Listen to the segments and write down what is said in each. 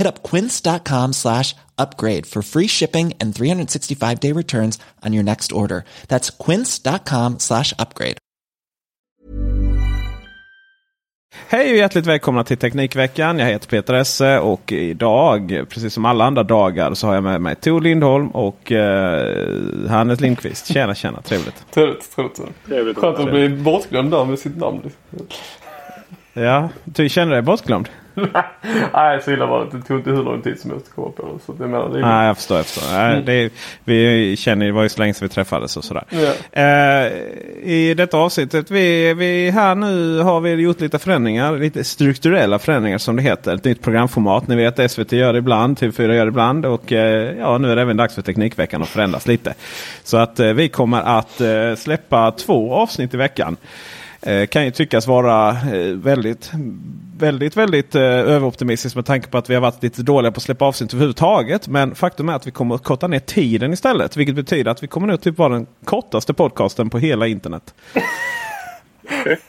Hit up quince.com slash upgrade for free shipping and 365 day returns on your next order. That's quince.com slash upgrade. Hej och hjärtligt välkomna till Teknikveckan. Jag heter Peter Esse och idag, precis som alla andra dagar, så har jag med mig Tor Lindholm och eh, Hannes Lindqvist. Tjena, tjena, trevligt. Trevligt, trevligt. Trevligt. Skönt att bli bortglömd där med sitt namn. Ja, du känner dig bortglömd? Nej, så illa var det. Det tog inte hur lång tid som helst att komma på det. Så det menar, det är Nej, jag förstår. Jag förstår. Nej, det är, vi känner, det var ju så länge sedan vi träffades och sådär. Ja. Eh, I detta avsnittet, vi, vi, här nu har vi gjort lite förändringar. Lite strukturella förändringar som det heter. Ett nytt programformat. Ni vet SVT gör det ibland, TV4 gör det ibland. Och eh, ja, nu är det även dags för Teknikveckan att förändras lite. Så att eh, vi kommer att eh, släppa två avsnitt i veckan. Eh, kan ju tyckas vara eh, väldigt, väldigt, väldigt eh, överoptimistiskt med tanke på att vi har varit lite dåliga på att släppa avsnitt överhuvudtaget. Men faktum är att vi kommer att korta ner tiden istället. Vilket betyder att vi kommer nu typ vara den kortaste podcasten på hela internet.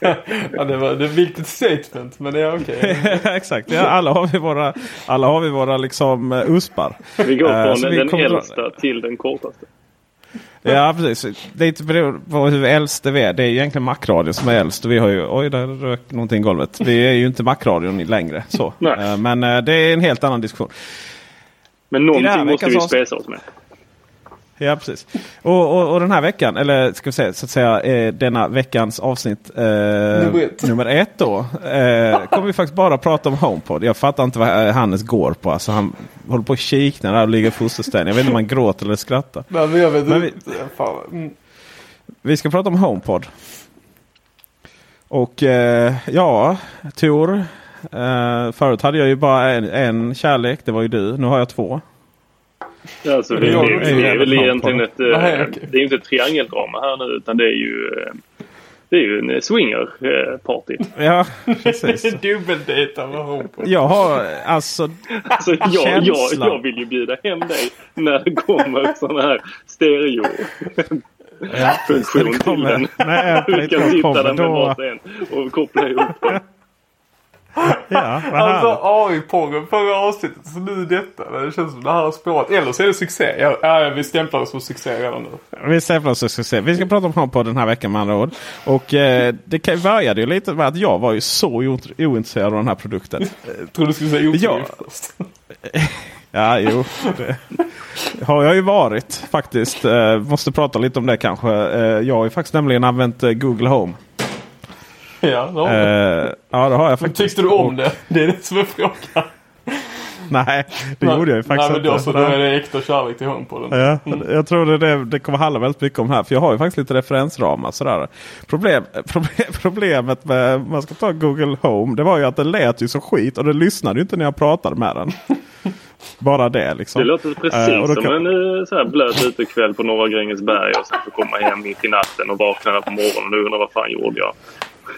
ja, det var ett viktigt statement, men det är okej. Exakt, ja, alla har vi våra, alla har vi våra liksom uh, uspar. Vi går från vi den äldsta till den kortaste. Ja precis. Det är inte beroende på hur äldst det är. Det är egentligen Macradion som är äldst. Vi har ju, oj där rök någonting i golvet. Vi är ju inte Macradion längre. Så. Nej. Eh, Men eh, det är en helt annan diskussion. Men någonting måste vi spesa oss med. Ja precis. Och, och, och den här veckan, eller ska vi säga så att säga eh, denna veckans avsnitt eh, Nummer ett. nummer ett då. Eh, kommer vi faktiskt bara prata om HomePod. Jag fattar inte vad Hannes går på. Alltså, han håller på att kikna där och ligger i fosterställning. Jag vet inte om han gråter eller skrattar. Nej, men jag vet Men vi-. Mm. Vi ska prata om HomePod. Och eh, ja, Tor. Eh, förut hade jag ju bara en, en kärlek. Det var ju du. Nu har jag två. Alltså, det, Det det, det, är väl egentligen ett... eh, Nej. Det är inte ett triangeldrama här nu utan det är ju... eh, Det är ju en swinger-party. Ja, precis. Dubbeldejtar med HomePod. Jag har alltså... Alltså jag, jag, jag vill ju bjuda hem dig när det kommer sådana här stereo Ja, funktion till den. När Du 2 sitta där med då... varsin och koppla ihop den. Ja, Alltså härligt. AI-porren förra avsnittet, så nu detta. Det känns som det här har spårat. Eller så är det succé. Ja, ja, vi stämplar det som succé redan nu. Vi stämplar oss och ska se. Vi ska prata om HomePod den här veckan med andra ord. Och eh, det började ju lite med att jag var ju så ointresserad av den här produkten. Jag trodde du skulle säga Ja. otroligt först. Ja, jo. Det har jag ju varit faktiskt. Eh, måste prata lite om det kanske. Eh, jag har ju faktiskt nämligen använt eh, Google Home. Ja, det har Eh, ja, det har jag Men faktiskt. tyckte du om det? Det är det som är frågan. Nej, det gjorde jag ju faktiskt Nej, men då inte. så då är det äkta kärlek till HomePoden. Ja, jag tror det, det, det kommer handla väldigt mycket om här. För jag har ju faktiskt lite referensramar. Sådär. Problem, problem, problemet med man ska ta Google Home. Det var ju att det lät ju så skit. Och det lyssnade ju inte när jag pratade med den. Bara det liksom. Det låter precis då som kan- en eh, så här blöt utekväll på Norra Grängesberg och sen få komma hem mitt i natten och vakna på morgonen och undra vad fan gjorde jag?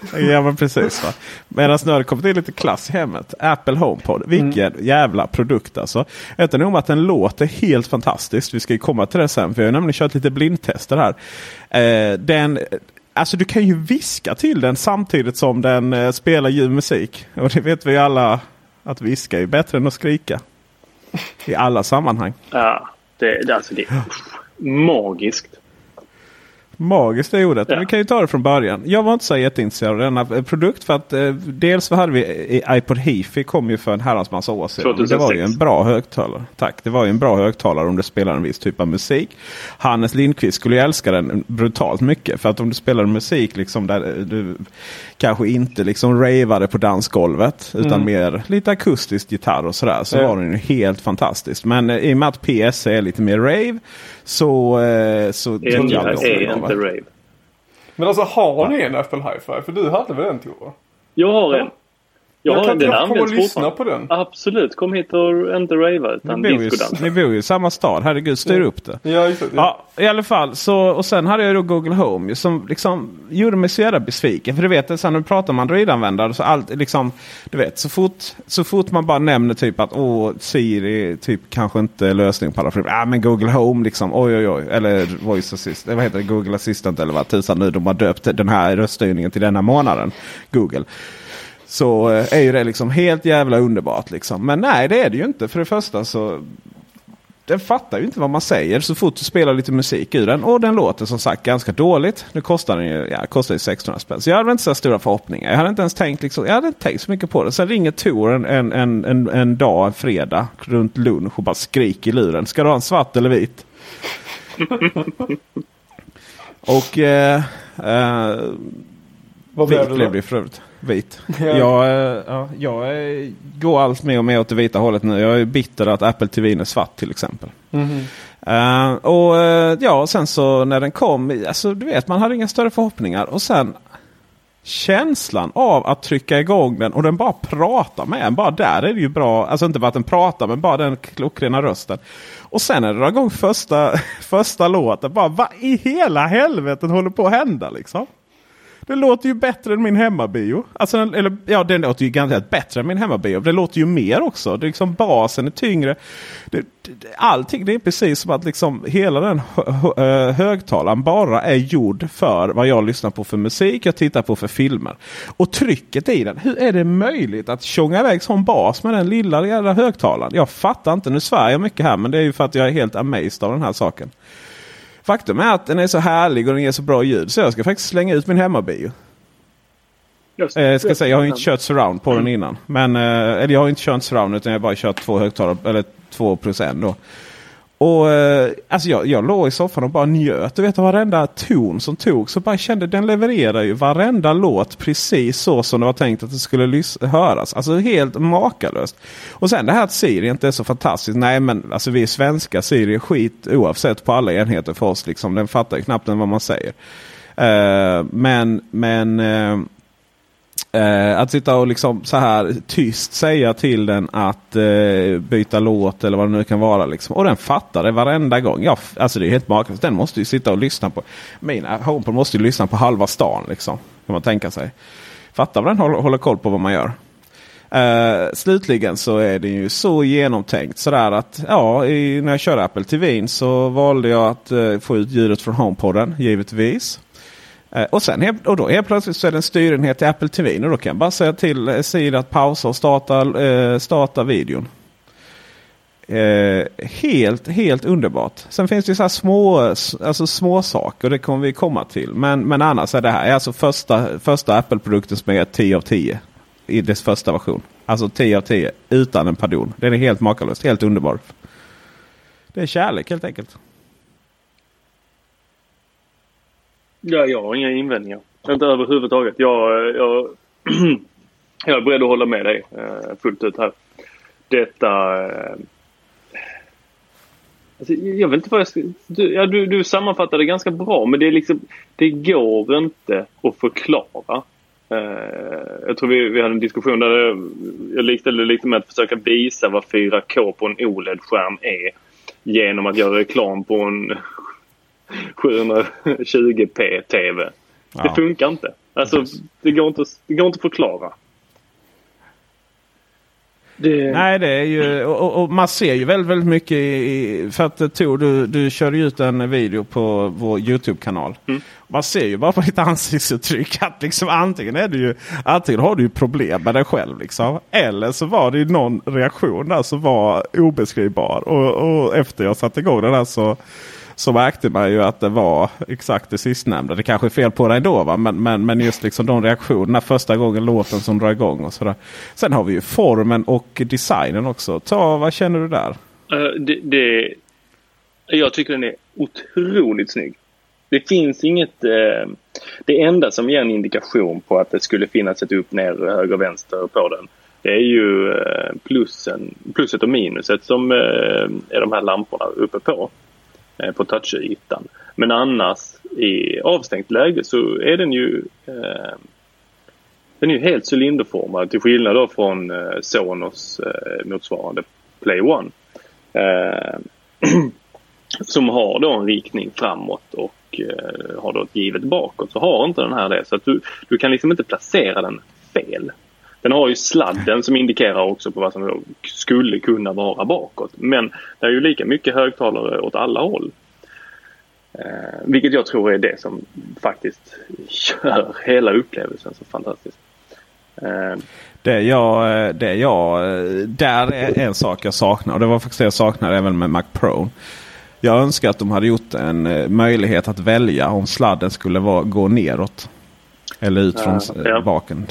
Ja men precis. Va? Medan nu har det kommit in lite klass i hemmet. Apple HomePod. Vilken mm. jävla produkt alltså. Inte nog med att den låter helt fantastiskt. Vi ska ju komma till det sen. För jag har nämligen kört lite blindtester här. Eh, den, alltså du kan ju viska till den samtidigt som den eh, spelar ljuv musik. Och det vet vi alla att viska är bättre än att skrika. I alla sammanhang. Ja, det, alltså det är magiskt. Magiskt är ordet. Ja. Vi kan ju ta det från början. Jag var inte så jätteintresserad av denna produkt. För att eh, dels hade vi iPod Hifi kom ju för en herrans massa år sedan. 2006. Det var ju en bra högtalare. Tack. Det var ju en bra högtalare om du spelar en viss typ av musik. Hannes Lindqvist skulle ju älska den brutalt mycket. För att om du spelar musik liksom där du kanske inte liksom ravade på dansgolvet. Utan mm. mer lite akustisk gitarr och sådär. Så ja. var den ju helt fantastisk. Men eh, i och med att PS är lite mer rave. Så, eh, så är, inte, är inte rave. Men alltså har ni en Apple Hi-Fi? För du hade väl en Tore? Jag har en. Jag, jag kan inte komma och lyssna på den. Absolut, kom hit och inte rava utan discodansa. Ni bor ju i samma stad. Herregud, styr ja. upp det. Ja, just det. Ja. ja, i alla fall. Så, och sen hade jag då Google Home som liksom gjorde mig så jävla besviken. För du vet, sen när du pratar med Android-användare så allt liksom, du vet, så fort, så fort man bara nämner typ att åh, Siri typ kanske inte är lösning på alla problem. Ja, men Google Home liksom, oj oj oj. Eller Voice Assistant, vad heter det, Google Assistant eller vad tusan nu de har döpt den här röststyrningen till denna månaden. Google så eh, är ju det liksom helt jävla underbart. Liksom. Men nej, det är det ju inte. För det första så den fattar ju inte vad man säger så fort du spelar lite musik ur den. Och den låter som sagt ganska dåligt. Nu kostar den ju, ja, kostar ju 1600 spänn. Så jag hade inte så stora förhoppningar. Jag hade inte ens tänkt, liksom, jag hade inte tänkt så mycket på det. Sen ringer Tor en, en, en, en, en dag, en fredag, runt lunch och bara skriker i luren. Ska du ha en svart eller vit? och eh, eh, vad blev det, blev det för övrigt vit. Ja. Jag, eh, ja, jag eh, går allt mer och mer åt det vita hållet nu. Jag är bitter att Apple TV är svart till exempel. Mm uh, och uh, ja, sen så när den kom, alltså du vet man hade inga större förhoppningar. Och sen känslan av att trycka igång den och den bara pratar med en. Bara där är det ju bra. Alltså inte bara att den pratar men bara den klockrena rösten. Och sen när det drar igång första, första låten. Bara vad i hela helvetet håller på att hända liksom? Det låter ju bättre än min hemmabio. Alltså, eller, ja, den låter ju garanterat bättre än min hemmabio. Det låter ju mer också. Det är liksom, basen är tyngre. Det, det, allting det är precis som att liksom hela den eh, högtalaren bara är gjord för vad jag lyssnar på för musik, jag tittar på för filmer. Och trycket i den. Hur är det möjligt att tjonga iväg sån bas med den lilla jävla högtalaren? Jag fattar inte. Nu svär jag mycket här men det är ju för att jag är helt amazed av den här saken. Faktum är att den är så härlig och den ger så bra ljud så jag ska faktiskt slänga ut min hemmabio. Just, eh, ska säga, jag har inte kört surround på mm. den innan. Men, eh, eller jag har inte kört surround utan jag har bara kört två högtalare, eller två plus en då. Och eh, alltså jag, jag låg i soffan och bara njöt. Du vet varenda ton som tog så bara kände den levererar ju varenda låt precis så som det var tänkt att det skulle höras. Alltså helt makalöst. Och sen det här att Siri inte är så fantastiskt. Nej men alltså vi är svenska. Siri är skit oavsett på alla enheter för oss. Liksom. Den fattar ju knappt vad man säger. Uh, men men uh, Eh, att sitta och liksom så här tyst säga till den att eh, byta låt eller vad det nu kan vara. Liksom. Och den fattar det varenda gång. Ja, alltså det är helt makalöst. Den måste ju sitta och lyssna på. Mina eh, HomePod måste ju lyssna på halva stan. Liksom, kan man tänka sig. Fattar vad den håller, håller koll på vad man gör. Uh, slutligen så är det ju så genomtänkt sådär att ja, i, när jag körde Apple TV så valde jag att uh, få ut ljudet från HomePodden, givetvis. Eh, och, sen, och då helt plötsligt så är det en styrenhet i Apple TV. Och då kan jag bara säga till eh, Siri att pausa och starta, eh, starta videon. Eh, helt, helt underbart. Sen finns det så små, alltså små saker. Det kommer vi komma till. Men, men annars är det här är alltså första, första Apple-produkten som är 10 av 10. I dess första version. Alltså 10 av 10 utan en pardon. Den är helt makalös. Helt underbar. Det är kärlek helt enkelt. Ja, jag har inga invändningar. Inte överhuvudtaget. Jag, jag, jag är beredd att hålla med dig eh, fullt ut här. Detta... Eh, alltså, jag vet inte vad jag ska... Du, ja, du, du sammanfattade det ganska bra men det är liksom... Det går inte att förklara. Eh, jag tror vi, vi hade en diskussion där jag likställde det lite med att försöka visa vad 4K på en OLED-skärm är genom att göra reklam på en 720p TV. Ja. Det funkar inte. Alltså, det går inte, det går inte att förklara. Det... Nej, det är ju och, och, man ser ju väldigt, väldigt mycket i, för att eh, Tor, du, du körde ut en video på vår Youtube-kanal. Mm. Man ser ju bara på ditt ansiktsuttryck att liksom antingen är det ju antingen har du ju problem med dig själv liksom. Eller så var det ju någon reaktion där som var obeskrivbar. Och, och efter jag satte igång den här så så märkte man ju att det var exakt det sistnämnda. Det kanske är fel på dig då va? Men, men, men just liksom de reaktionerna första gången låten som drar igång och sådär. Sen har vi ju formen och designen också. Ta, vad känner du där? Uh, det, det, jag tycker den är otroligt snygg. Det finns inget... Eh, det enda som ger en indikation på att det skulle finnas ett upp, ner, höger, vänster på den. Det är ju eh, plussen, plusset och minuset som eh, är de här lamporna uppe på. Eh, på touchytan. Men annars i avstängt läge så är den ju eh, den är ju helt cylinderformad till skillnad då från eh, Sonos eh, motsvarande Play One. Eh, som har då en riktning framåt och eh, har då ett givet bakåt så har inte den här det. Så att du, du kan liksom inte placera den fel. Den har ju sladden som indikerar också på vad som skulle kunna vara bakåt. Men det är ju lika mycket högtalare åt alla håll. Eh, vilket jag tror är det som faktiskt gör hela upplevelsen så fantastisk. Eh. Det jag, eh, det jag, eh, där är en sak jag saknar och det var faktiskt det jag saknade även med Mac Pro. Jag önskar att de hade gjort en möjlighet att välja om sladden skulle vara, gå neråt. Eller ut från ja. baken.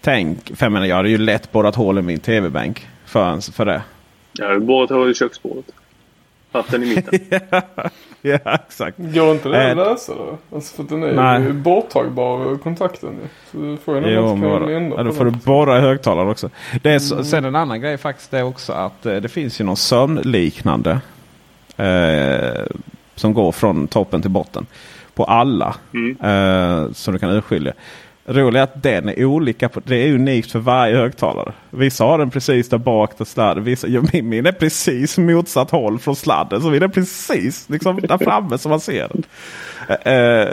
Tänk, för jag, menar, jag hade ju lätt borrat hål i min tv-bänk för, för det. Jag har borrat hål i köksbordet. Haft den i mitten. ja, exakt. Går inte det att lösa då? Alltså för den är Nej. ju borttagbar kontakten. Så du får ju nog inte ja, Då får du borra i högtalaren också. Det är så, mm. Sen en annan grej faktiskt är också att eh, det finns ju någon sömnliknande. Eh, som går från toppen till botten. På alla. Mm. Eh, som du kan urskilja roliga är att den är olika. På, det är unikt för varje högtalare. Vissa har den precis där bak där sladden. Vissa, ja, min, min är precis motsatt håll från sladden. Så min är precis liksom där framme som man ser den. Uh,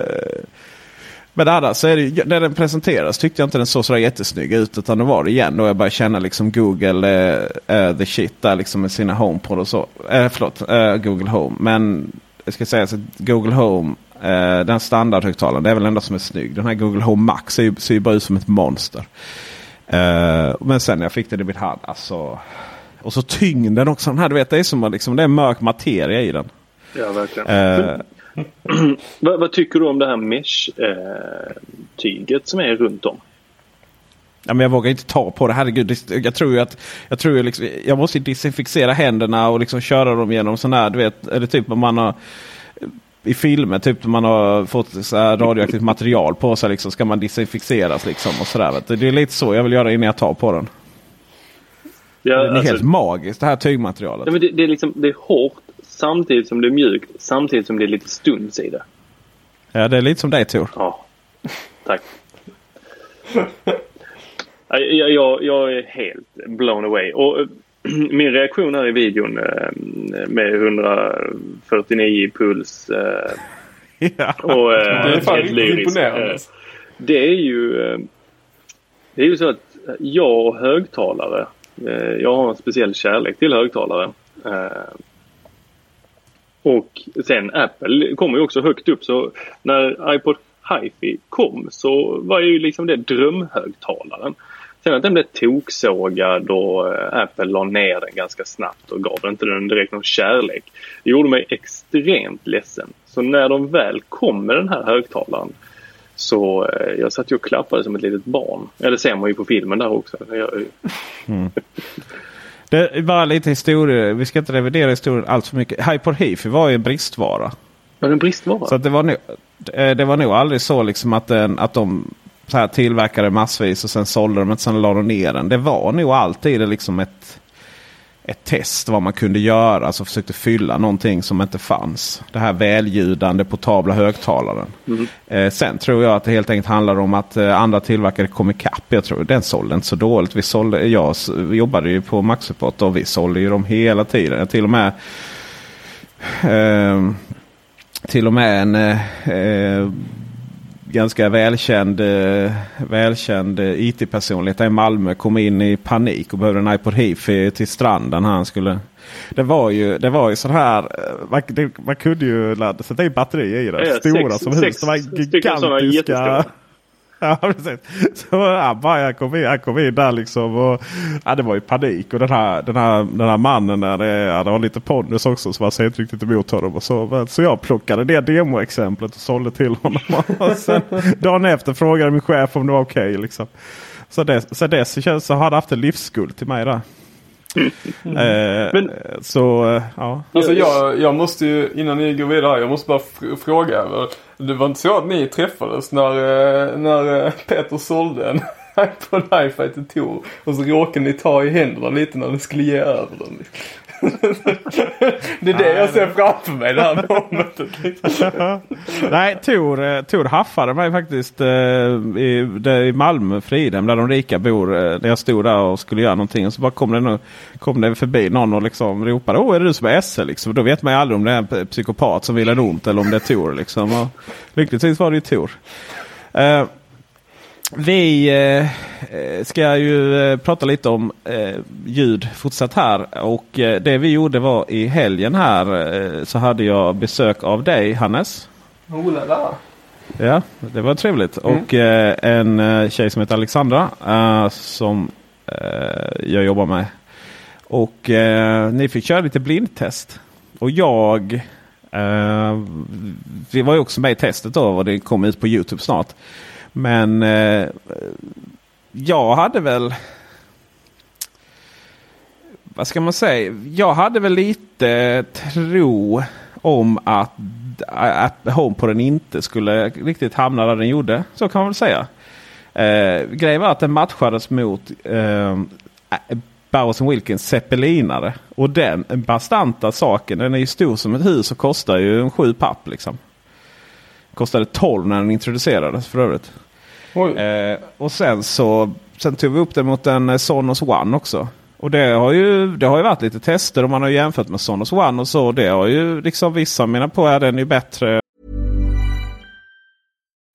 men annars så är det, när den presenteras tyckte jag inte den såg så jättesnygg ut. Utan det var det igen då jag började känna liksom Google uh, uh, the shit där liksom med sina HomePod och så. Uh, förlåt, Google Home. Men jag ska säga att Google Home Uh, den standardhögtalaren, det är väl enda som är snygg. Den här Google Home Max ser ju, ser ju bara ut som ett monster. Uh, men sen när jag fick den i min hand, alltså. Och så tyngden också. Den här, du vet, det är som liksom, det är mörk materia i den. Ja, verkligen. Uh, vad, vad, tycker du om det här mesh-tyget som är runt om? Ja, men jag vågar inte ta på det. Herregud, jag tror ju att jag, tror ju liksom, jag måste desinficera händerna och liksom köra dem genom sån här, du vet, eller typ om man har i filmer, typ man har fått så radioaktivt material på sig, liksom, ska man desinficeras. Liksom, och sådär, Det är lite så jag vill göra innan jag tar på den. Ja, det är alltså, helt magiskt det här tygmaterialet. Ja, men det, det, är liksom, det är hårt samtidigt som det är mjukt. Samtidigt som det är lite stuns i det. Ja, det är lite som dig Tor. Ja, tack. jag, jag, jag är helt blown away. Och min reaktion här i videon eh, med 149 puls eh, ja. och eh, det är fan imponerande. Det är ju det är ju så att jag och högtalare, jag har en speciell kärlek till högtalare. Och sen Apple kommer ju också högt upp så när iPod HiFi kom så var ju liksom det drömhögtalaren. Sen att den blev toksågad och eh, Apple la ner den ganska snabbt och gav inte den direkt någon kärlek. Det gjorde mig extremt ledsen. Så när de väl kom med den här högtalaren så eh, jag satt ju och klappade som ett litet barn. Eller ser man ju på filmen där också. Mm. Det var lite historia. Vi ska inte revidera historien allt för mycket. Hyper Hifi var ju en bristvara. Var det en bristvara? Så det, var nog, eh, det var nog aldrig så liksom att, den, att de så här tillverkade massvis och sen sålde de och sen la de ner den. Det var nog alltid liksom ett, ett test vad man kunde göra. Alltså försökte fylla någonting som inte fanns. Det här välljudande portabla högtalaren. Mm. Eh, sen tror jag att det helt enkelt handlar om att eh, andra tillverkare kom ikapp. Jag tror den sålde inte så dåligt. Vi, sålde, jag vi jobbade ju på Maxupport och vi sålde ju dem hela tiden. Till och med eh, till och med en eh, ganska välkänd, eh, välkänd eh, IT-personlighet i Malmö kom in i panik och behövde en iPod Hifi till stranden. Han skulle, det var ju, det var ju så här. eh, Man, det, man kunde ju ladda, sätta in batteri i det. Ja, stora sex- som hus. Det var gigantiska. Ja, precis. Så han, kom in, han kom in där liksom. Och, ja, det var ju panik. Och den här, den här, den här mannen där, eh, det, ja, var lite pondus också. Så man ser inte riktigt emot honom. Och så, så jag plockade det demoexemplet och sålde till honom. och sen, dagen efter frågade min chef om det var okej. liksom. Så, det, så dess känns så har han haft en livsskuld till mig där. Eh, Men- så eh, ja. Alltså jag, jag måste ju, innan ni går vidare, jag måste bara fr- fråga. Det var inte så att ni träffades när, eh, när eh, Peter sålde en iPod Hi-Fi till Tor och så råkade ni ta i händerna lite när ni skulle ge över den. Det är det jag ser framför mig, det här momentet. Nej, Tor, eh, Tor haffade mig faktiskt eh, i, där i Malmö, Fridhem, där de rika bor. Eh, där jag stod där och skulle göra någonting. Och så bara kom det, no- kom det förbi någon och liksom ropade Åh, är det du som är SL? Liksom. Då vet man ju aldrig om det är en psykopat som vill en ont eller om det är Tor. Liksom. Och lyckligtvis var det ju Tor. Eh, vi eh, ska ju eh, prata lite om eh, ljud fortsatt här. Och eh, det vi gjorde var i helgen här eh, så hade jag besök av dig Hannes. Oh la la. Ja, det var trevligt. Och eh, en tjej som heter Alexandra som jag jobbar med. Och ni fick köra lite blindtest. Och jag Vi var ju också med i testet då och det kommer ut på Youtube snart. Men eh, jag hade väl vad ska man säga? Jag hade väl lite tro om att, att HomePoden inte skulle riktigt hamna där den gjorde. Så kan man väl säga. Eh, grejen var att den matchades mot eh, Bowers Wilkins Zeppelinare. Och den bastanta saken, den är ju stor som ett hus och kostar ju en sju papp. Liksom. Kostade 12 när den introducerades för övrigt. Eh, och sen så sen tog vi upp den mot en eh, Sonos One också. Och det har, ju, det har ju varit lite tester och man har jämfört med Sonos One och så. Det har ju liksom vissa menar på att den är bättre.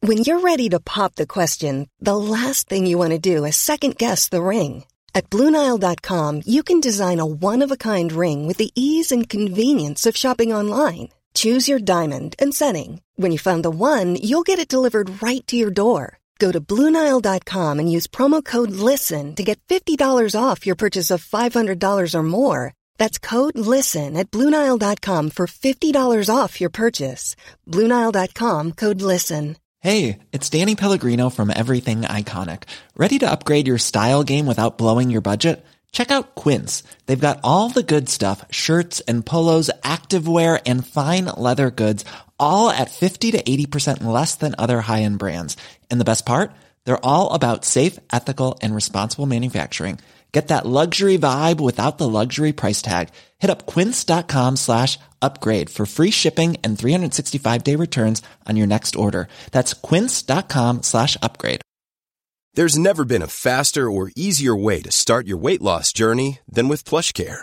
When you're ready to pop the question, the last thing you want to do is second guess the ring. At Bluenile.com, you can design a one of a kind ring with the ease and convenience of shopping online. Choose your diamond and setting. When you find the one, you'll get it delivered right to your door. Go to Bluenile.com and use promo code LISTEN to get $50 off your purchase of $500 or more. That's code LISTEN at Bluenile.com for $50 off your purchase. Bluenile.com code LISTEN. Hey, it's Danny Pellegrino from Everything Iconic. Ready to upgrade your style game without blowing your budget? Check out Quince. They've got all the good stuff shirts and polos, activewear, and fine leather goods, all at 50 to 80% less than other high end brands. And the best part? They're all about safe, ethical, and responsible manufacturing. Get that luxury vibe without the luxury price tag. Hit up quince.com slash upgrade for free shipping and 365 day returns on your next order. That's quince.com slash upgrade. There's never been a faster or easier way to start your weight loss journey than with PlushCare.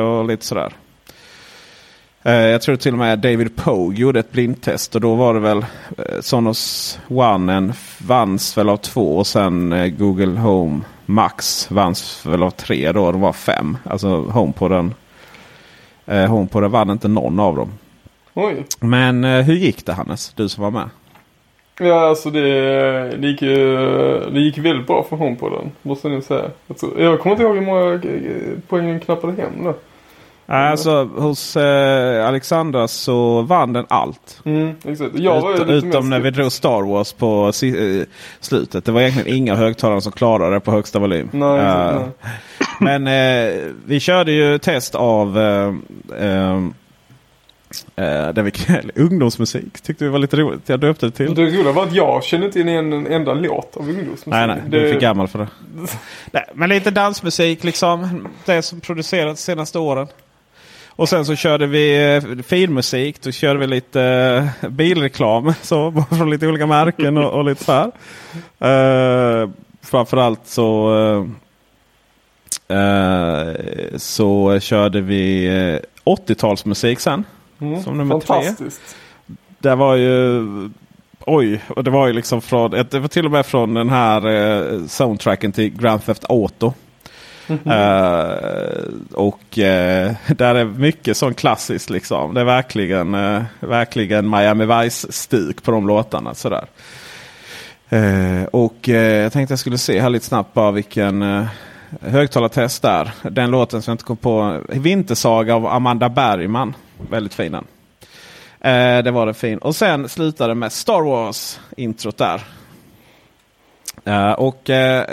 Och lite sådär. Eh, Jag tror till och med David Pogue gjorde ett blindtest och då var det väl eh, Sonos One vanns väl av två och sen eh, Google Home Max vanns väl av tre då. Det var fem. Alltså HomePoden. HomePoden vann inte någon av dem. Oj. Men hur gick det Hannes? Du som var med. Ja, alltså det, det, gick ju, det gick väldigt bra för hon på den. Måste jag säga. Jag, tror, jag kommer inte ihåg hur många eh, poäng den knappade hem då. Alltså hos eh, Alexandra så vann den allt. Mm, Ut, utom när vi drog Star Wars på eh, slutet. Det var egentligen inga högtalare som klarade det på högsta volym. Nej, exakt, Eh, Men eh, vi körde ju test av eh, eh, eh, det vi kallade ungdomsmusik. Tyckte vi var lite roligt. Jag döpte det till. Det roliga var att jag kände inte igen en enda låt av ungdomsmusik. Nej, nej. Du är för gammal för det. nej, men lite dansmusik liksom. Det som producerats de senaste åren. Och sen så körde vi eh, filmmusik. Då körde vi lite eh, bilreklam. Så, från lite olika märken och, och lite så här. Uh, framförallt så, eh, eh, så körde vi eh, 80-talsmusik sen. Mm, som nummer tre. fantastiskt. Det var ju... Oj, och det var ju liksom från... Det var till och med från den här eh, soundtracken till Grand Theft Auto. Eh, och eh, där är mycket sån klassiskt liksom. Det är verkligen, eh, verkligen Miami Vice-stuk på de låtarna. Sådär. Och jag tänkte jag skulle se här lite snabbt bara vilken eh, högtalartest där. Den låten som jag inte kom på. Vintersaga av Amanda Bergman. Väldigt fin den. Eh, det var det fin. Och sen slutade med Star Wars introt där. Eh, och eh,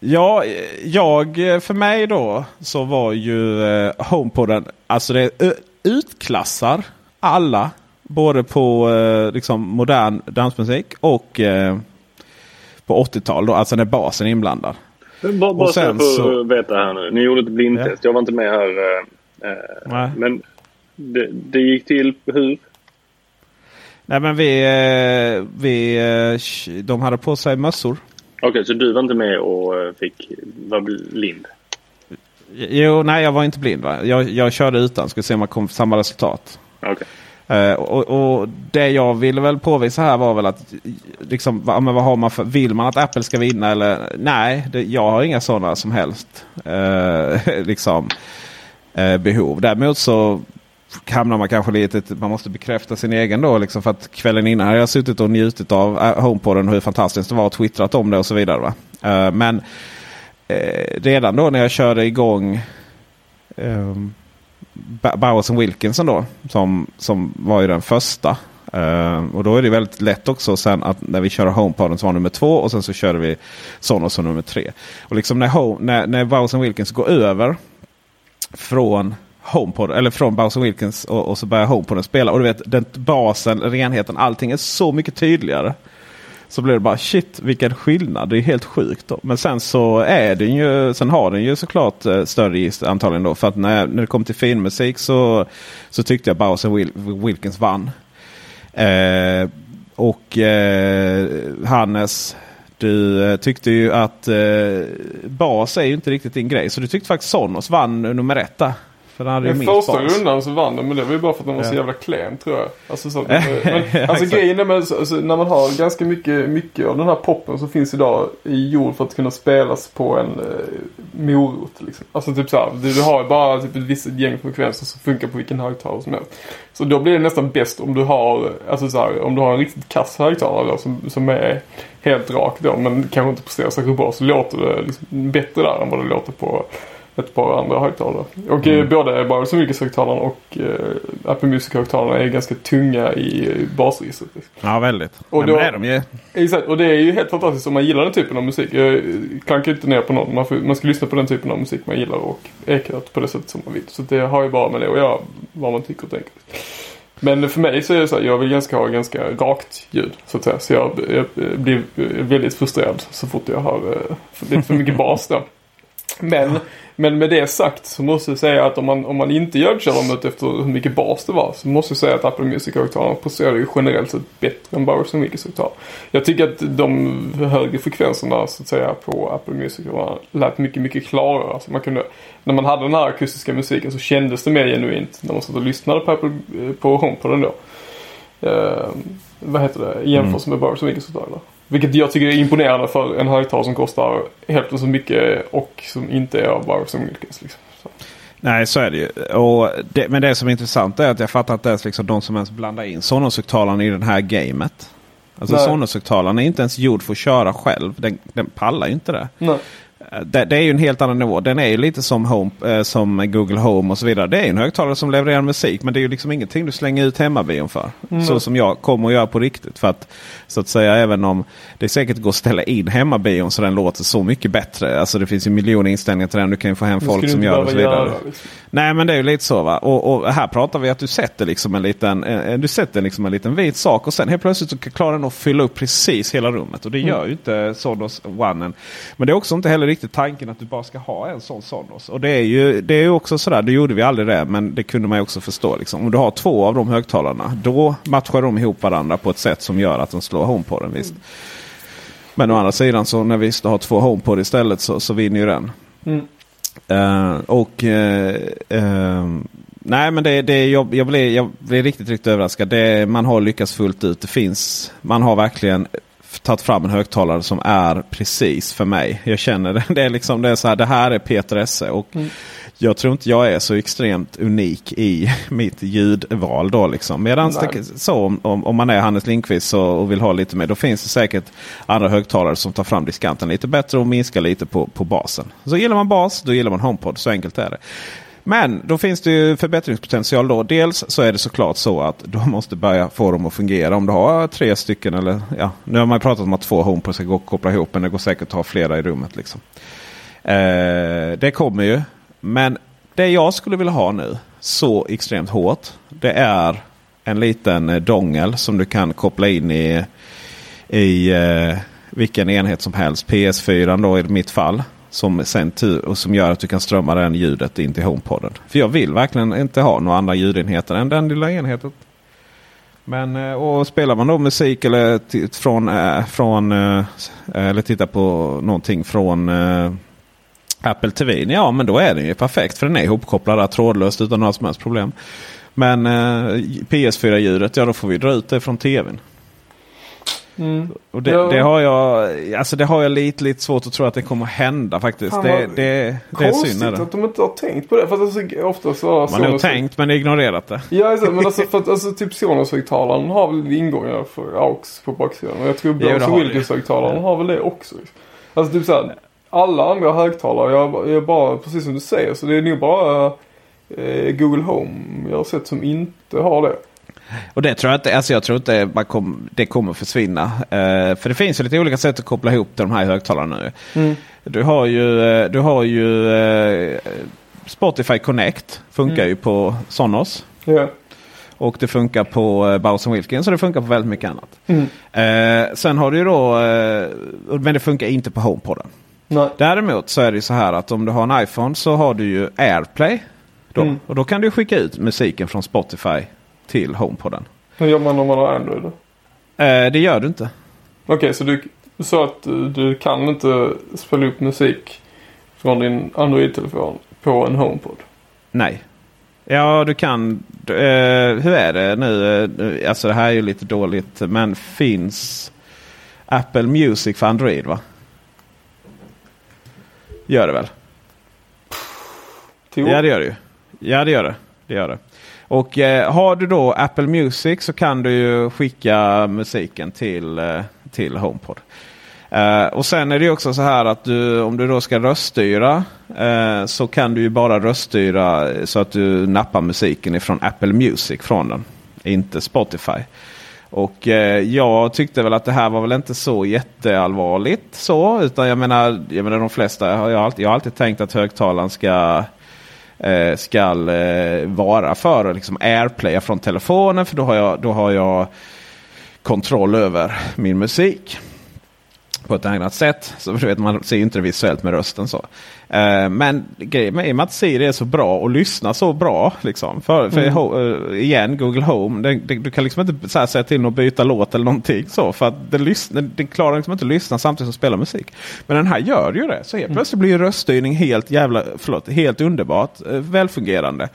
ja, jag för mig då så var ju eh, HomePoden, alltså det ö, utklassar alla. Både på eh, liksom modern dansmusik och eh, på 80-tal då, alltså när basen är inblandad. Bara, bara Och så jag sen får veta här nu. Ni gjorde ett blindtest. Jag var inte med här. Eh, Nej. men det, det gick till hur? Nej men vi, eh, vi eh, de hade på sig mössor. Okej, så du var inte med och fick vara blind? Jo, nej jag var inte blind. Va? Jag, jag körde utan, skulle se om man kom till samma resultat. Okej. Eh, och, och Det jag ville väl påvisa här var väl att liksom, va, men vad har man för, vill man att Apple ska vinna eller nej, det, jag har inga sådana som helst eh, liksom, eh, behov. Däremot så hamnar man kanske lite att man måste bekräfta sin egen då. Liksom, för att kvällen innan har jag suttit och njutit av eh, HomePoden hur fantastiskt det var och twittrat om det och så vidare. Va? Eh, men eh, redan då när jag körde igång ehm, Bowers Wilkinson då. Som, som var ju den första. Eh, och då är det väldigt lätt också sen att när vi kör HomePoden som var nummer två och sen så körde vi Sonos som nummer tre. Och liksom när, home, när, när Bowers Wilkins går över från HomePod, eller från Bowers Wilkins och, och så börjar HomePoden spela. Och du vet den basen, renheten, allting är så mycket tydligare. Så blir det bara shit vilken skillnad. Det är helt sjukt. Då. Men sen så är den ju, sen har den ju såklart eh, större register antagligen då. För att när, när det kom till finmusik så, så tyckte jag Bowers Wil Wilkins vann. Eh, och eh, Hannes, du eh, tyckte ju att eh, bas är ju inte riktigt din grej. Så du tyckte faktiskt Sonos vann nummer ett där. För hade ju minst första bas. rundan så vann den men det var ju bara för att den var så jävla klen tror jag. Alltså, så, men, alltså grejen är med, så- alltså, när man har ganska mycket, mycket av den här poppen som finns idag i gjord för att kunna spelas på en eh, morot. Liksom. Alltså typ såhär, du, du har ju bara typ ett visst gäng frekvenser som funkar på vilken högtalare som helst. Så då blir det nästan bäst om du har, alltså så här, om du har en riktigt kass högtalare då, som, som är helt rak då men kanske inte presterar särskilt bra så låter det liksom bättre där än vad det låter på ett par andra högtalare. Och Mm. eh, både Bowers Wilkins-högtalarna och eh, Apple Music-högtalarna är ganska tunga i eh, basregistret. Ja väldigt. Och Men då- är de ju. Exakt, och det är ju helt fantastiskt om man gillar den typen av musik. Jag klankar inte ner på någon. Man, får, man ska lyssna på den typen av musik man gillar och ekat på det sättet som man vill. Så det har ju bara med det att göra vad man tycker och tänker. Men för mig så är det så här, jag vill ganska ha ganska rakt ljud så att säga. Så jag, jag blir väldigt frustrerad så fort jag har eh, lite för mycket bas då. Men, men med det sagt så måste jag säga att om man, om man inte gör Chalamet efter hur mycket bas det var så måste jag säga att Apple Music-högtalarna presterar ju generellt sett bättre än Bowers Wilkins högtalare. Jag tycker att de högre frekvenserna så att säga på Apple Music lät mycket, mycket klarare. Alltså man kunde, när man hade den här akustiska musiken så kändes det mer genuint när man satt och lyssnade på, Apple, på HomePoden då. Uh, vad heter det? I jämförelse med Bowers Wilkins högtalare. Vilket jag tycker är imponerande för en högtalare som kostar hälften så mycket och som inte är av Bowers Wilkins. Liksom. Så. Nej, så är det ju. Och det, men det som är intressant är att jag fattar inte ens liksom de som ens blandar in Sonos-högtalaren i det här gamet. Alltså Sonos-högtalaren är inte ens gjord för att köra själv. Den, den pallar ju inte det. Nej. Det, det, är ju en helt annan nivå. Den är ju lite som, home, eh, som Google Home och så vidare. Det är en högtalare som levererar musik men det är ju liksom ingenting du slänger ut hemmabion för. Mm. Så som jag kommer att göra på riktigt. För att så att säga även om det säkert går att ställa in hemmabion så den låter så mycket bättre. Alltså det finns ju miljoner inställningar till den. Du kan ju få hem folk som gör och så vidare. Göra, liksom. Nej men det är ju lite så va. Och, och, här pratar vi att du sätter liksom en liten, eh, du sätter liksom en liten vit sak och sen helt plötsligt så klarar den att fylla upp precis hela rummet. Och det gör mm. ju inte Sonos One. Men det är också inte heller riktigt tanken att du bara ska ha en sån Sonos. Och det är ju det är också sådär, det gjorde vi aldrig det, men det kunde man ju också förstå. Liksom. Om du har två av de högtalarna, då matchar de ihop varandra på ett sätt som gör att de slår HomePoden. Visst. Mm. Men å andra sidan så när vi har två HomePod istället så, så vinner ju den. Mm. Uh, och uh, uh, Nej men det, det, jag, jag, blir, jag blir riktigt, riktigt överraskad. Det, man har lyckats fullt ut. Det finns, man har verkligen tagit fram en högtalare som är precis för mig. Jag känner det. Det är liksom det är så här. Det här är Peter Esse. Och mm. Jag tror inte jag är så extremt unik i mitt ljudval. Då liksom. Medan så om, om, man är Hannes Lindqvist och, och vill ha lite mer. Då finns det säkert andra högtalare som tar fram diskanten lite bättre och minskar lite på, på basen. Så gillar man bas, då gillar man HomePod. Så enkelt är det. Men då finns det ju förbättringspotential då. Dels så är det såklart så att du måste börja få dem att fungera. Om du har tre stycken eller ja, nu har man pratat om att två HomePod ska gå att koppla ihop. Men det går säkert att ha flera i rummet. Liksom. Eh, det kommer ju. Men det jag skulle vilja ha nu så extremt hårt. Det är en liten eh, dongel som du kan koppla in i, i eh, vilken enhet som helst. PS4 då i mitt fall. Som, sen tur och som gör att du kan strömma den ljudet in till homepodden. För jag vill verkligen inte ha några andra ljudenheter än den lilla enheten. Men eh, och spelar man då musik eller från, äh, från äh, eller tittar på någonting från äh, Apple TV. Ja men då är den ju perfekt för den är ihopkopplad trådlöst utan några som helst problem. Men PS4-ljudet, ja då får vi dra ut det från tvn. Mm. Och det, ja. det, har jag, alltså det har jag lite, lite svårt att tro att det kommer hända faktiskt. Det, det, det är synd. Konstigt att de inte har tänkt på det. För att alltså, ofta så Man har tänkt men ignorerat det. Ja, alltså, men alltså, för att, alltså typ Sonos-högtalaren har väl ingångar för AUX på baksidan. Och jag tror Bose Wilkins-högtalaren har väl det också. Alltså typ såhär, alla andra högtalare, jag, jag bara, precis som du säger, så det är nog bara eh, Google Home jag har sett som inte har det. Och det tror jag inte, alltså jag tror inte man kom, det kommer försvinna. Uh, för det finns ju lite olika sätt att koppla ihop de här högtalarna nu. Mm. Du har ju, eh, du har ju uh, Spotify Connect. Funkar mm. ju på Sonos. Yeah. Och det funkar på uh, Bowers Wilkins och det funkar på väldigt mycket annat. Mm. Uh, sen har du ju då, uh, men det funkar inte på HomePoden. Nej. Däremot så är det så här att om du har en iPhone så har du ju AirPlay. Då. Mm. Och då kan du skicka ut musiken från Spotify till HomePoden. Hur gör man om man har Android? Eh, det gör du inte. Okej, okay, så du sa att du, kan inte spela upp musik från din Android-telefon på en HomePod? Nej. Ja, du kan. Eh, hur är det nu? Eh, alltså det här är ju lite dåligt. Men finns Apple Music för Android va? Gör det väl? Ja det gör det ju. Ja det gör det. det, gör det. Och eh, har du då Apple Music så kan du ju skicka musiken till, eh, till HomePod. Eh, och sen är det också så här att du, om du då ska röststyra eh, så kan du ju bara röststyra så att du nappar musiken ifrån Apple Music från den. Inte Spotify. Och eh, jag tyckte väl att det här var väl inte så jätteallvarligt så. Utan jag menar, jag menar de flesta, har jag, alltid, jag har alltid tänkt att högtalaren ska eh, skall eh, vara för liksom airplaya från telefonen. För då har jag, då har jag kontroll över min musik på ett annat sätt. Så vet, man ser ju inte det visuellt med rösten. så. Eh, men grejen med att Siri är så bra och lyssnar så bra. Liksom. För, för Mm. ho- eh, igen, Google Home. Den, den, du kan liksom inte så här, säga till den att byta låt eller någonting. så. För att den, lyssnar, den klarar liksom inte att lyssna samtidigt som spelar musik. Men den här gör ju det. Så helt plötsligt blir röststyrning helt jävla, förlåt, helt underbart eh, välfungerande.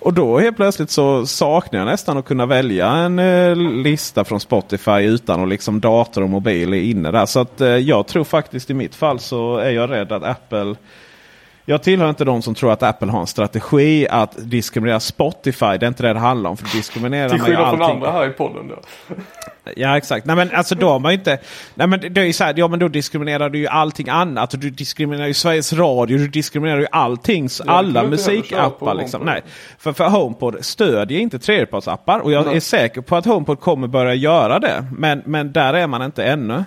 Och då helt plötsligt så saknar jag nästan att kunna välja en eh, lista från Spotify utan att liksom dator och mobil är inne där. Så att eh, jag tror faktiskt i mitt fall så är jag rädd att Apple jag tillhör inte de som tror att Apple har en strategi att diskriminera Spotify. Det är inte det det handlar om. För diskriminerar Till skillnad från andra här i podden då. Ja exakt. Nej men alltså då har man inte... Nej men det är ju så här, ja men då diskriminerar du ju allting annat. Och du diskriminerar ju Sveriges Radio. Du diskriminerar ju allting. Ja, alla musikappar liksom. Nej. För, för HomePod stödjer inte tredjepartsappar. Och jag Nej. är säker på att HomePod kommer börja göra det. Men, men där är man inte ännu.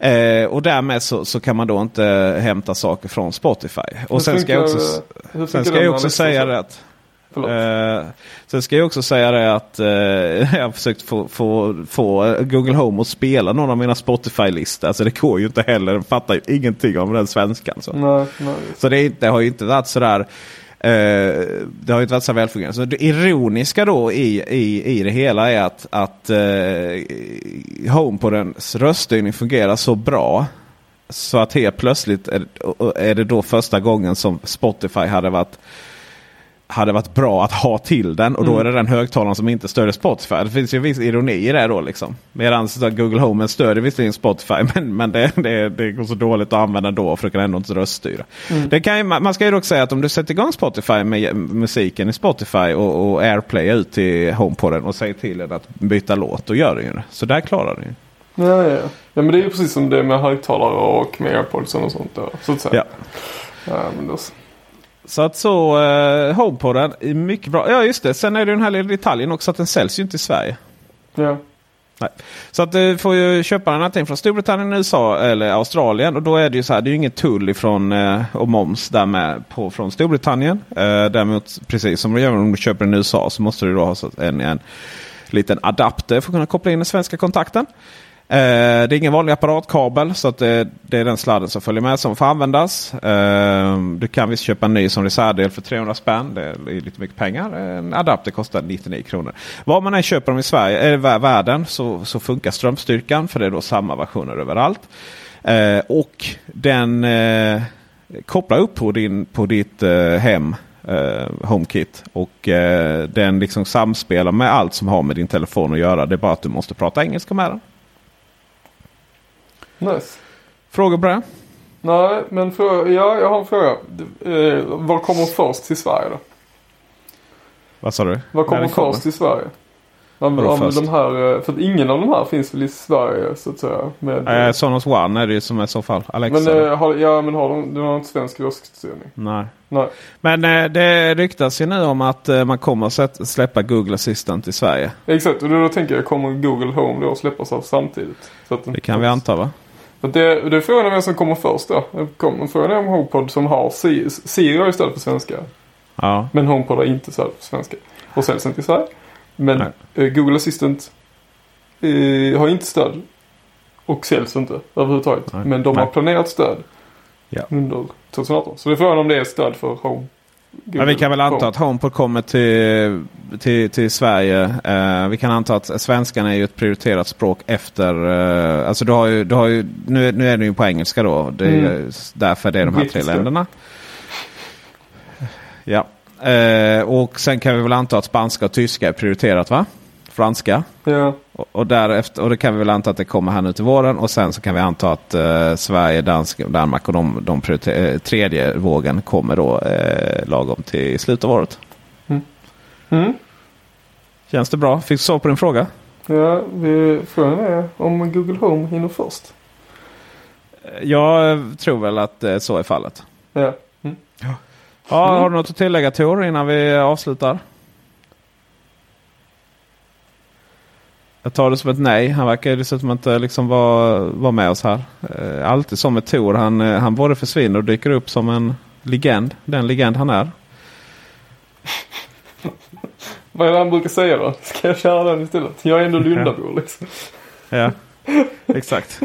Eh, och därmed så, så kan man då inte hämta saker från Spotify. Och Hur sen ska jag också, sen ska jag också säga det att. Eh, sen ska jag också säga det att eh, jag har försökt få, få, få Google Home att spela någon av mina Spotify-listor. Alltså det går ju inte heller. Den fattar ju ingenting om den svenskan. Så, Nej, nej. så det, är det har ju inte varit sådär. Eh, det har ju inte varit så välfungerande. Så det ironiska då i, i, i det hela är att, att eh, HomePodens röststyrning fungerar så bra. Så att helt plötsligt är, är det då första gången som Spotify hade varit hade varit bra att ha till den. Och då Mm. är det den högtalaren som inte stödjer Spotify. Det finns ju en viss ironi i det då. Liksom. Medan Google Home stödjer visserligen Spotify. Men, men det, det, det går så dåligt att använda då. För det kan ändå inte röststyra. Mm. Det kan ju, man ska ju dock säga att om du sätter igång Spotify med musiken i Spotify och, och AirPlay ut till HomePoden och säger till den att byta låt. Då gör den ju det. Så där klarar den ju. Ja, ja, ja. men det är ju precis som det med högtalare och med airpods och sånt där. Så att säga. Ja. Ja, men då, Så att så eh, HomePoden är mycket bra. Ja just det. Sen är det den här lilla detaljen också att den säljs ju inte i Sverige. ja. Nej. Så att du får ju köpa den antingen från Storbritannien, USA eller Australien. Och då är det ju så här, det är ju ingen tull ifrån eh, och moms där med på, från Storbritannien. Eh, däremot precis som du gör om du köper den i USA så måste du då ha så en, en liten adapter för att kunna koppla in den svenska kontakten. Eh, det är ingen vanlig apparatkabel så att det, det är den sladden som följer med som får användas. Eh, du kan visst köpa en ny som reservdel för 300 spänn. Det är lite mycket pengar. En adapter kostar 99 kronor. Var man än köper dem i Sverige, eh, eller världen så, så funkar strömstyrkan. För det är då samma versioner överallt. Eh, och den eh, kopplar upp på, din, på ditt eh, hem. Eh, HomeKit. Och eh, den liksom samspelar med allt som har med din telefon att göra. Det är bara att du måste prata engelska med den. Nice. Frågor på det? Nej, men fråga, ja, jag har en fråga. Eh, vad kommer först till Sverige då? Vad sa du? Vad kommer först till Sverige? Om, om först? de här, eh, för att ingen av de här finns väl i Sverige så att säga? Med, Eh, Sonos One är det ju som är i så fall. Alexa. men, eh, har, ja, men har de, de har inte svensk röststyrning? Nej. Nej. Men eh, det ryktas ju nu om att eh, man kommer att släppa Google Assistant i Sverige. Exakt, och då, tänker jag kommer Google Home då släppas av samtidigt? Så att Det kan vi anta va? Det, det är frågan om vem som kommer först då. Frågan är om HomePod som har Siri, har ju stöd på svenska. Ja. Men HomePod har inte stöd på svenska. Och säljs inte i Sverige. Men Nej. eh, Google Assistant eh, har inte stöd. Och säljs inte överhuvudtaget. Nej. Men de har Nej. planerat stöd. Ja. Under 2018. Så det är frågan om det är stöd för Men vi kan väl anta att HomePod kommer till, till, till Sverige. Eh, vi kan anta att svenskan är ju ett prioriterat språk efter... Eh, alltså du har ju, du har ju, nu, nu är det ju på engelska då. Det är Mm. därför det är de här tre länderna. Ja. Eh, och sen kan vi väl anta att spanska och tyska är prioriterat va? Franska. Ja. Och, och, därefter, och det kan vi väl anta att det kommer här nu till våren. Och sen så kan vi anta att eh, Sverige, Dansk, Danmark och de, de prioriter- eh, tredje vågen kommer då eh, lagom till slutet av året. Mm. Känns det bra? Fick du svar på din fråga? Ja, vi, frågan är om Google Home hinner först. Jag tror väl att eh, så är fallet. Ja. Mm. Ja, Mm. Har du något att tillägga Tor innan vi avslutar? Jag tar det som ett nej. Han verkar dessutom inte liksom vara, vara med oss här. Eh, Alltid som med Tor. Han, eh, han både försvinner och dyker upp som en legend. Den legend han är. Vad är det han brukar säga då? Ska jag köra den istället? Jag är ändå Lundabo liksom. Ja, exakt.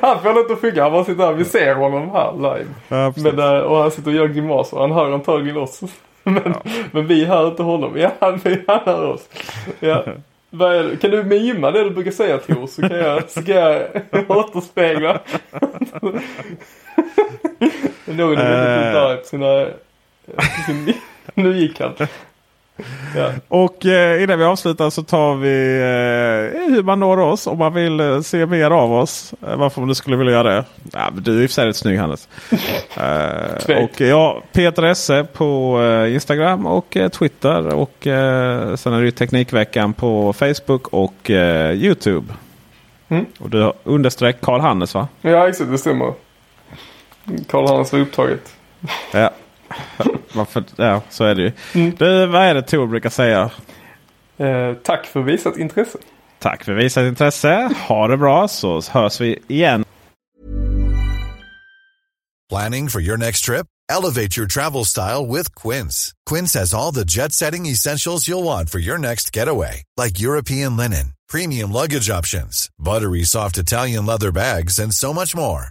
han får inte funka. Han bara sitter här. Vi ser honom här live. Ja, men, eh, och han sitter och gör grimaser. Han hör antagligen oss. Men, men vi hör inte honom. Ja, han, han hör oss. Ja. Kan du mima det du brukar säga Tor? Så kan jag, så kan jag återspegla. Någon är väldigt Eh. arg på sina... Sin, nu gick han. Ja. Och eh, innan vi avslutar så tar vi eh, hur man når oss om man vill eh, se mer av oss. Eh, varför man skulle vilja göra det. Ja, du är i och för sig rätt snygg Hannes. Eh, och ja, Peter Esse på eh, Instagram och Twitter. Och sen är det ju Teknikveckan på Facebook och Youtube. Mm. Och du har understreck Karl Hannes va? ja, exakt. Det stämmer. Karl Hans var upptaget. Ja. Varför? ja, så är det ju. Mm. Du, vad är det Tor brukar säga? Eh, tack för visat intresse. Tack för visat intresse. Ha det bra så hörs vi igen. Planning for your next trip? Elevate your travel style with Quince. Quince has all the jet setting essentials you'll want for your next getaway, like European linen, premium luggage options, buttery soft Italian leather bags, and so much more.